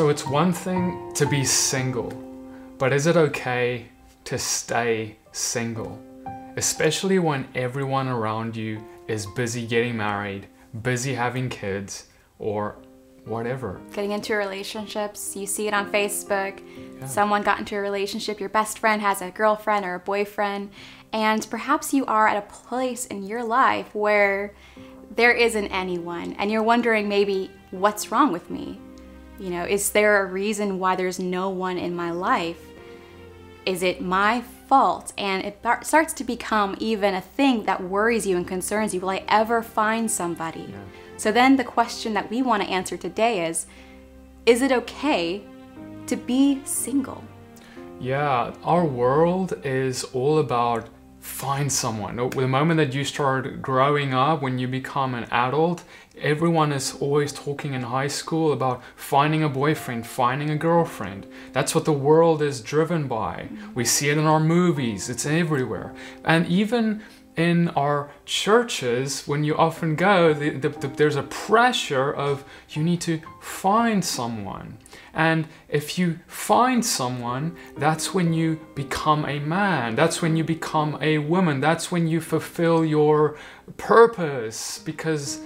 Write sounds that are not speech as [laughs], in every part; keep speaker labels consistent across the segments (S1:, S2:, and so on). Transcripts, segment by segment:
S1: So it's one thing to be single, but is it okay to stay single? Especially when everyone around you is busy getting married, busy having kids, or whatever.
S2: Getting into relationships, you see it on Facebook. Someone got into a relationship, your best friend has a girlfriend or a boyfriend, and perhaps you are at a place in your life where there isn't anyone, and you're wondering maybe what's wrong with me? You know, is there a reason why there's no one in my life? Is it my fault? And it starts to become even a thing that worries you and concerns you. Will I ever find somebody? So then the question that we want to answer today is Is it okay to be single?
S1: Yeah, our world is all about find someone. The moment that you start growing up, when you become an adult, everyone is always talking in high school about finding a boyfriend, finding a girlfriend. That's what the world is driven by. We see it in our movies, it's everywhere. And even in our churches, when you often go, the, the, the, there's a pressure of you need to find someone. And if you find someone, that's when you become a man. That's when you become a woman. That's when you fulfill your purpose. Because,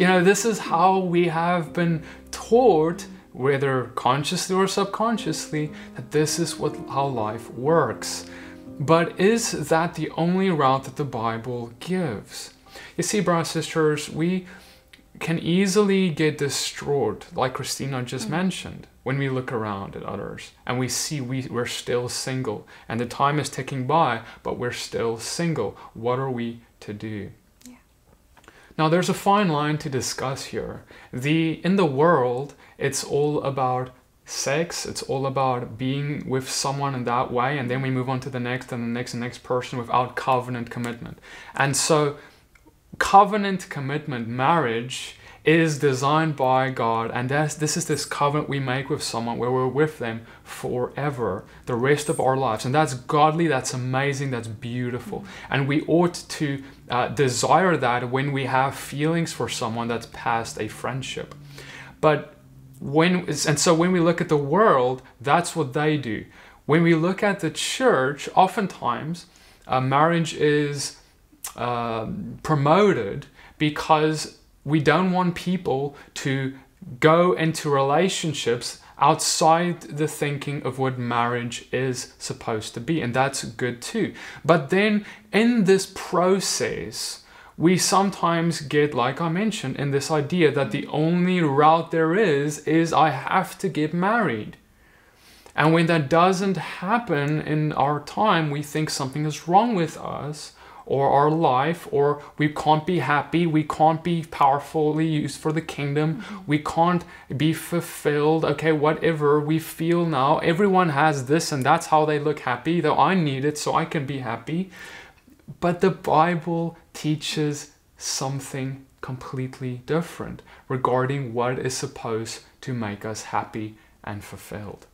S1: you know, this is how we have been taught, whether consciously or subconsciously, that this is what how life works. But is that the only route that the Bible gives? You see, brothers and sisters, we can easily get destroyed, like Christina just mm-hmm. mentioned, when we look around at others and we see we, we're still single and the time is ticking by, but we're still single. What are we to do? Yeah. Now, there's a fine line to discuss here. The in the world, it's all about sex. It's all about being with someone in that way, and then we move on to the next and the next and next person without covenant commitment. And so, covenant commitment, marriage, is designed by God, and that's, this is this covenant we make with someone where we're with them forever, the rest of our lives. And that's godly, that's amazing, that's beautiful. And we ought to uh, desire that when we have feelings for someone that's past a friendship. But when and so when we look at the world, that's what they do. When we look at the church, oftentimes uh, marriage is uh, promoted because we don't want people to go into relationships outside the thinking of what marriage is supposed to be, and that's good too. But then in this process, we sometimes get, like I mentioned, in this idea that the only route there is is I have to get married. And when that doesn't happen in our time, we think something is wrong with us or our life, or we can't be happy, we can't be powerfully used for the kingdom, we can't be fulfilled. Okay, whatever we feel now, everyone has this, and that's how they look happy, though I need it so I can be happy. But the Bible teaches something completely different regarding what is supposed to make us happy and fulfilled.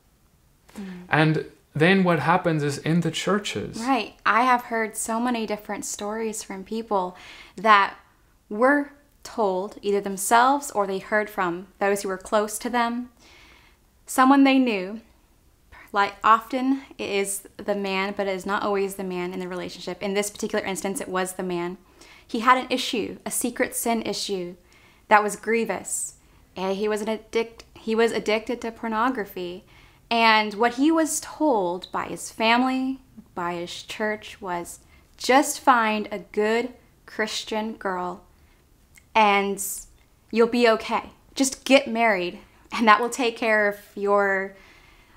S1: Mm. And then what happens is in the churches.
S2: Right. I have heard so many different stories from people that were told, either themselves or they heard from those who were close to them, someone they knew like often it is the man, but it is not always the man in the relationship. In this particular instance, it was the man. He had an issue, a secret sin issue that was grievous. And he was an addict he was addicted to pornography. And what he was told by his family, by his church was just find a good Christian girl and you'll be okay. Just get married and that will take care of your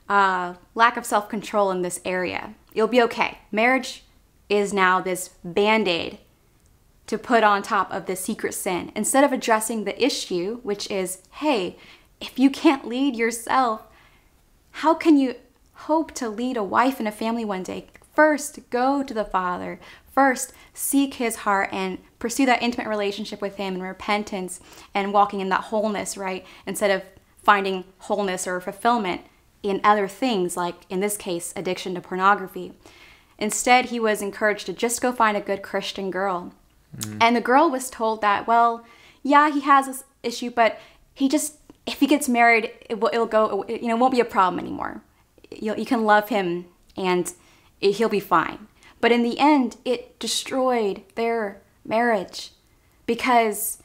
S2: uh, lack of self control in this area. You'll be okay. Marriage is now this band aid to put on top of the secret sin instead of addressing the issue, which is hey, if you can't lead yourself, how can you hope to lead a wife and a family one day? First, go to the Father. First, seek His heart and pursue that intimate relationship with Him and repentance and walking in that wholeness, right? Instead of finding wholeness or fulfillment in other things, like in this case, addiction to pornography. Instead, he was encouraged to just go find a good Christian girl. Mm. And the girl was told that, well, yeah, he has this issue, but he just if he gets married, it will, it'll go, you know, it won't be a problem anymore. You'll, you can love him and it, he'll be fine. But in the end, it destroyed their marriage because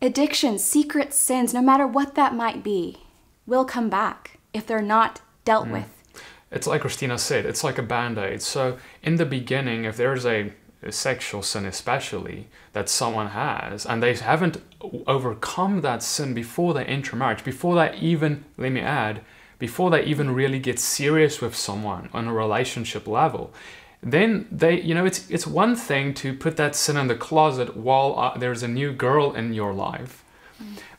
S2: addiction, secret sins, no matter what that might be, will come back if they're not dealt
S1: Mm.
S2: with.
S1: It's like Christina said, it's like a band aid. So, in the beginning, if there's a sexual sin, especially that someone has, and they haven't overcome that sin before they enter marriage, before they even, let me add, before they even really get serious with someone on a relationship level, then they, you know, it's it's one thing to put that sin in the closet while uh, there's a new girl in your life.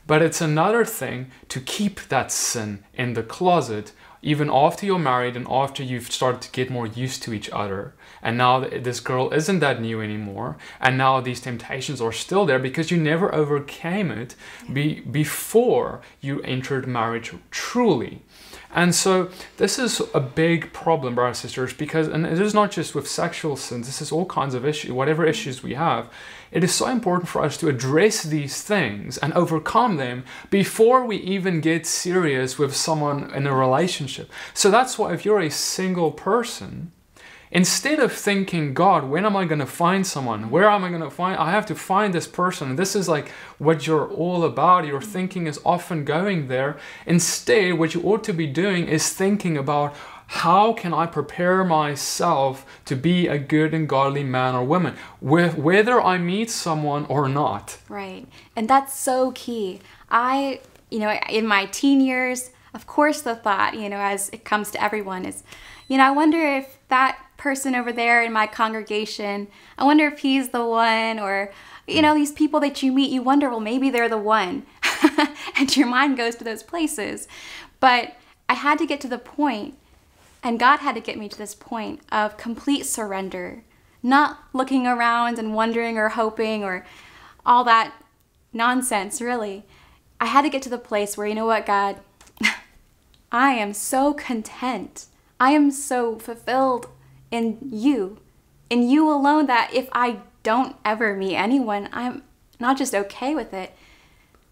S1: But it's another thing to keep that sin in the closet even after you're married and after you've started to get more used to each other. And now this girl isn't that new anymore. And now these temptations are still there because you never overcame it be- before you entered marriage truly. And so this is a big problem, brothers and sisters, because and it is not just with sexual sins, this is all kinds of issues, whatever issues we have. It is so important for us to address these things and overcome them before we even get serious with someone in a relationship. So that's why if you're a single person, Instead of thinking, God, when am I going to find someone? Where am I going to find? I have to find this person. This is like what you're all about. Your thinking is often going there. Instead, what you ought to be doing is thinking about how can I prepare myself to be a good and godly man or woman, whether I meet someone or not.
S2: Right. And that's so key. I, you know, in my teen years, of course, the thought, you know, as it comes to everyone is, you know, I wonder if that person over there in my congregation, I wonder if he's the one, or, you know, these people that you meet, you wonder, well, maybe they're the one. [laughs] and your mind goes to those places. But I had to get to the point, and God had to get me to this point of complete surrender, not looking around and wondering or hoping or all that nonsense, really. I had to get to the place where, you know what, God, [laughs] I am so content. I am so fulfilled in you, in you alone, that if I don't ever meet anyone, I'm not just okay with it,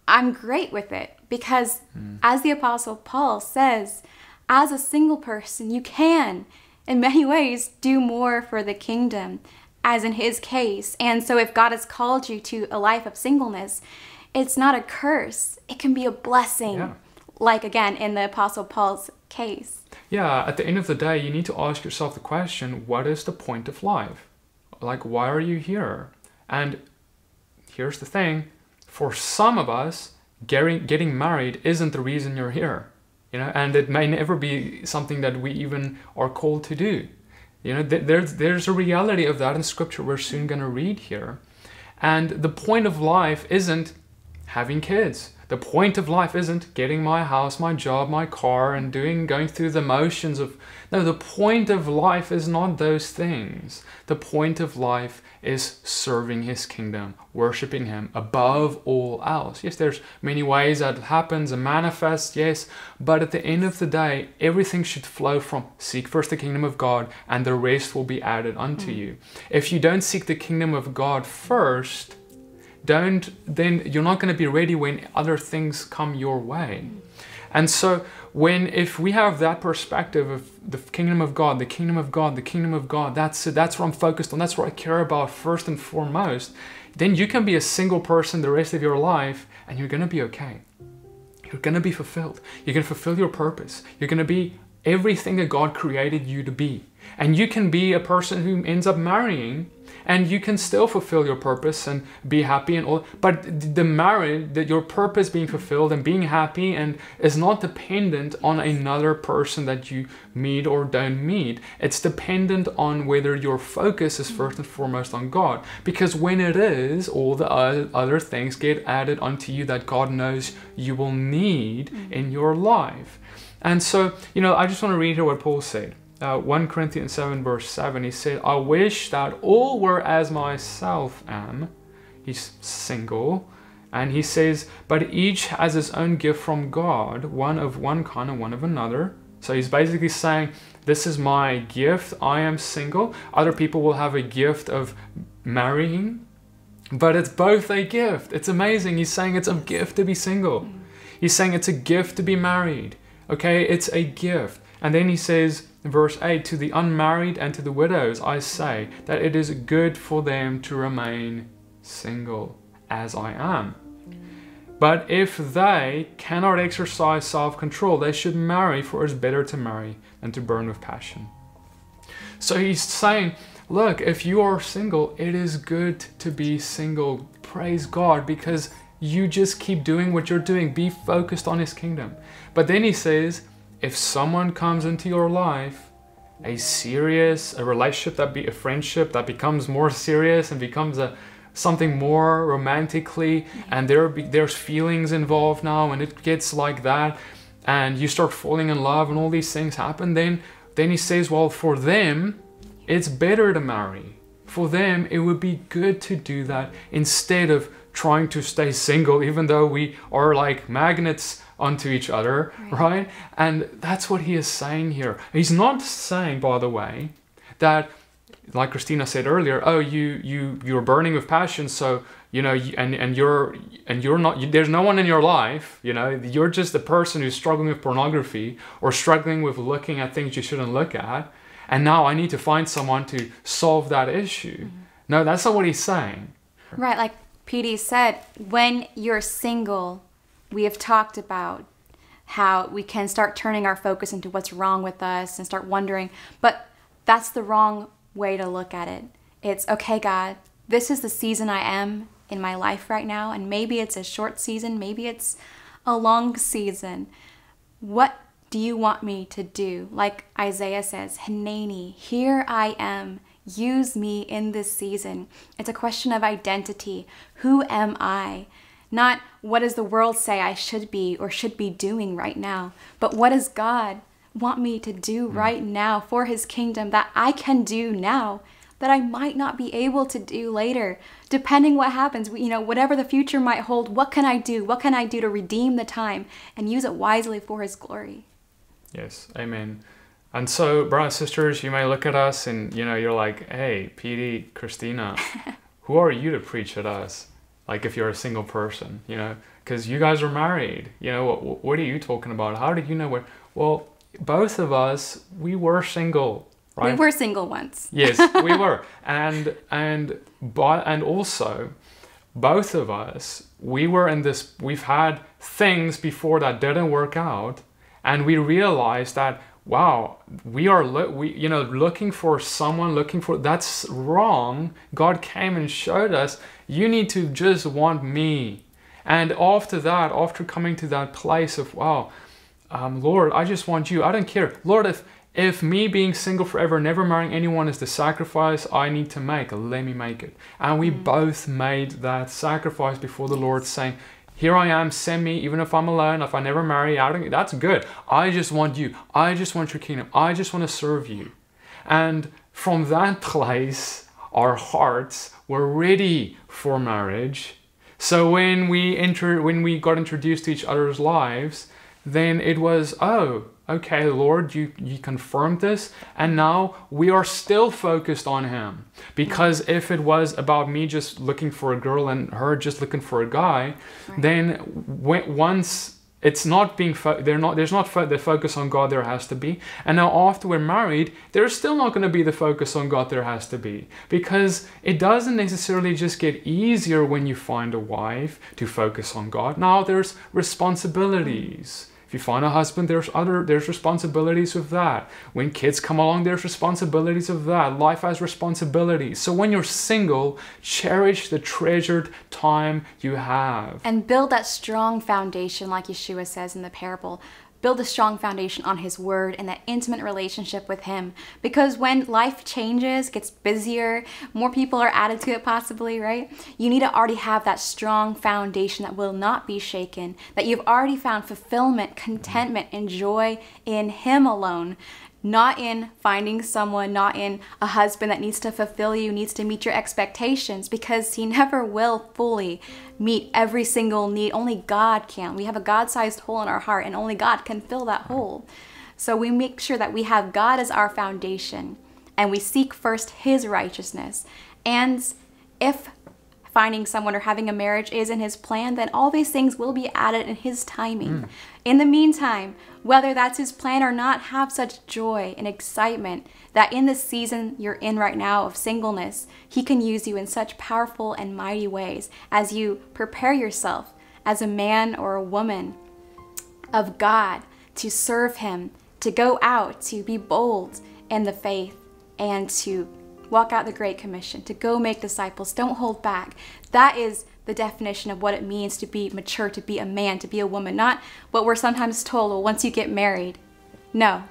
S2: I'm great with it. Because, hmm. as the Apostle Paul says, as a single person, you can, in many ways, do more for the kingdom, as in his case. And so, if God has called you to a life of singleness, it's not a curse, it can be a blessing.
S1: Yeah.
S2: Like again in the Apostle Paul's case.
S1: Yeah, at the end of the day, you need to ask yourself the question what is the point of life? Like, why are you here? And here's the thing for some of us, getting, getting married isn't the reason you're here. You know, and it may never be something that we even are called to do. You know, th- there's, there's a reality of that in scripture we're soon going to read here. And the point of life isn't having kids. The point of life isn't getting my house, my job, my car, and doing going through the motions of. No, the point of life is not those things. The point of life is serving His kingdom, worshiping Him above all else. Yes, there's many ways that it happens and manifests. Yes, but at the end of the day, everything should flow from seek first the kingdom of God, and the rest will be added unto hmm. you. If you don't seek the kingdom of God first, don't then you're not going to be ready when other things come your way. And so when if we have that perspective of the kingdom of god the kingdom of god the kingdom of god that's it that's what i'm focused on that's what i care about first and foremost then you can be a single person the rest of your life and you're going to be okay. You're going to be fulfilled. You're going to fulfill your purpose. You're going to be everything that god created you to be and you can be a person who ends up marrying and you can still fulfill your purpose and be happy and all but the marriage that your purpose being fulfilled and being happy and is not dependent on another person that you meet or don't meet. It's dependent on whether your focus is first and foremost on god. Because when it is all the other things get added onto you that god knows you will need mm. in your life. And so you know i just want to read here what paul said uh, 1 Corinthians 7, verse 7, he said, I wish that all were as myself am. He's single. And he says, But each has his own gift from God, one of one kind and one of another. So he's basically saying, This is my gift. I am single. Other people will have a gift of marrying, but it's both a gift. It's amazing. He's saying it's a gift to be single. He's saying it's a gift to be married. Okay, it's a gift. And then he says verse 8 To the unmarried and to the widows, I say that it is good for them to remain single, as I am. But if they cannot exercise self control, they should marry, for it is better to marry than to burn with passion. So he's saying, Look, if you are single, it is good to be single. Praise God, because you just keep doing what you're doing. Be focused on His kingdom. But then he says, if someone comes into your life, a serious, a relationship that be a friendship that becomes more serious and becomes a something more romantically, and there be, there's feelings involved now, and it gets like that, and you start falling in love, and all these things happen. Then, then he says, well, for them, it's better to marry. For them, it would be good to do that instead of trying to stay single, even though we are like magnets onto each other, right. right? And that's what he is saying here. He's not saying, by the way, that like Christina said earlier, oh, you you you're burning with passion, so you know, and and you're and you're not. You, there's no one in your life, you know. You're just a person who's struggling with pornography or struggling with looking at things you shouldn't look at, and now I need to find someone to solve that issue. Mm-hmm. No, that's not what he's saying.
S2: Right, like PD said, when you're single, we have talked about how we can start turning our focus into what's wrong with us and start wondering, but that's the wrong way to look at it. It's okay, God, this is the season I am in my life right now, and maybe it's a short season, maybe it's a long season. What do you want me to do? Like Isaiah says, Hineni, here I am. Use me in this season. It's a question of identity. Who am I? Not what does the world say I should be or should be doing right now, but what does God want me to do hmm. right now for his kingdom that I can do now that I might not be able to do later, depending what happens. You know, whatever the future might hold, what can I do? What can I do to redeem the time and use it wisely for his glory?
S1: Yes, amen. And so, brothers and sisters, you may look at us and you know you're like, "Hey, PD, Christina, [laughs] who are you to preach at us?" Like if you're a single person, you know, because you guys are married. You know, what, what are you talking about? How did you know what? Well, both of us, we were single, right?
S2: We were single once.
S1: yes, [laughs] we were, and and but and also, both of us, we were in this. We've had things before that didn't work out, and we realized that wow we are we you know looking for someone looking for that's wrong god came and showed us you need to just want me and after that after coming to that place of wow um, Lord, I just want you. I don't care. Lord, if if me being single forever, never marrying anyone is the sacrifice I need to make, let me make it. And we mm. both made that sacrifice before the Lord, saying, Here I am, send me, even if I'm alone, if I never marry, I don't, that's good. I just want you. I just want your kingdom. I just want to serve you. And from that place, our hearts were ready for marriage. So when we enter, when we got introduced to each other's lives, then it was, oh, okay, Lord, you, you confirmed this, and now we are still focused on Him. Because if it was about me just looking for a girl and her just looking for a guy, right. then once it's not being fo- they're not there's not fo- the focus on God there has to be and now after we're married there's still not going to be the focus on God there has to be because it doesn't necessarily just get easier when you find a wife to focus on God now there's responsibilities if you find a husband, there's other there's responsibilities with that. When kids come along, there's responsibilities of that. Life has responsibilities. So when you're single, cherish the treasured time you have.
S2: And build that strong foundation, like Yeshua says in the parable build a strong foundation on His Word and that intimate relationship with Him. Because when life changes, gets busier, more people are added to it, possibly, right? You need to already have that strong foundation that will not be shaken, that you've already found fulfillment, contentment, and joy in Him alone not in finding someone, not in a husband that needs to fulfill you, needs to meet your expectations, because he [laughs] never will fully meet every single need. Only God can. We have a God sized hole in our heart, and only God can fill that hole. So we make sure that we have God as our foundation and we seek first his righteousness. And if finding someone or having a marriage is in His plan, then all these things will be added in His timing. Hmm. In the meantime, whether that's His plan or not, have such joy and excitement that in the season you're in right now of singleness, He can use you in such powerful and mighty ways as you prepare yourself as a man or a woman of God to serve Him, to go out, to be bold in the faith, and to walk out the Great Commission, to go make disciples. Don't hold back. That is the definition of what it means to be mature, to be a man, to be a woman. Not what we're sometimes told, well, once you get married. No,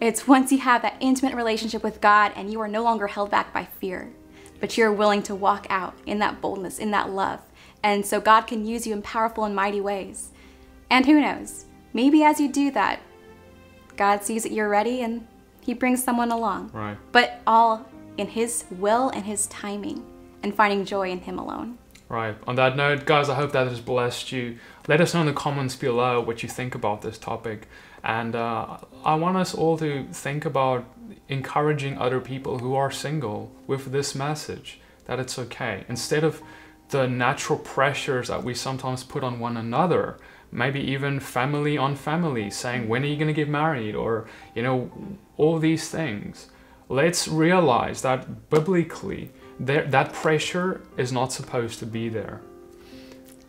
S2: it's once you have that intimate relationship with God and you are no longer held back by fear, but you're willing to walk out in that boldness, in that love. And so God can use you in powerful and mighty ways. And who knows, maybe as you do that, God sees that you're ready and He brings someone along.
S1: Right.
S2: But all in His will and His timing and finding joy in Him alone.
S1: Right. On that note, guys, I hope that has blessed you. Let us know in the comments below what you think about this topic. And uh, I want us all to think about encouraging other people who are single with this message that it's okay. Instead of the natural pressures that we sometimes put on one another, maybe even family on family, saying, when are you going to get married? Or, you know, all these things. Let's realize that biblically, there, that pressure is not supposed to be there.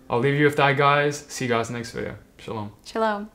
S1: I'll leave you with that, guys. See you guys next video. Shalom.
S2: Shalom.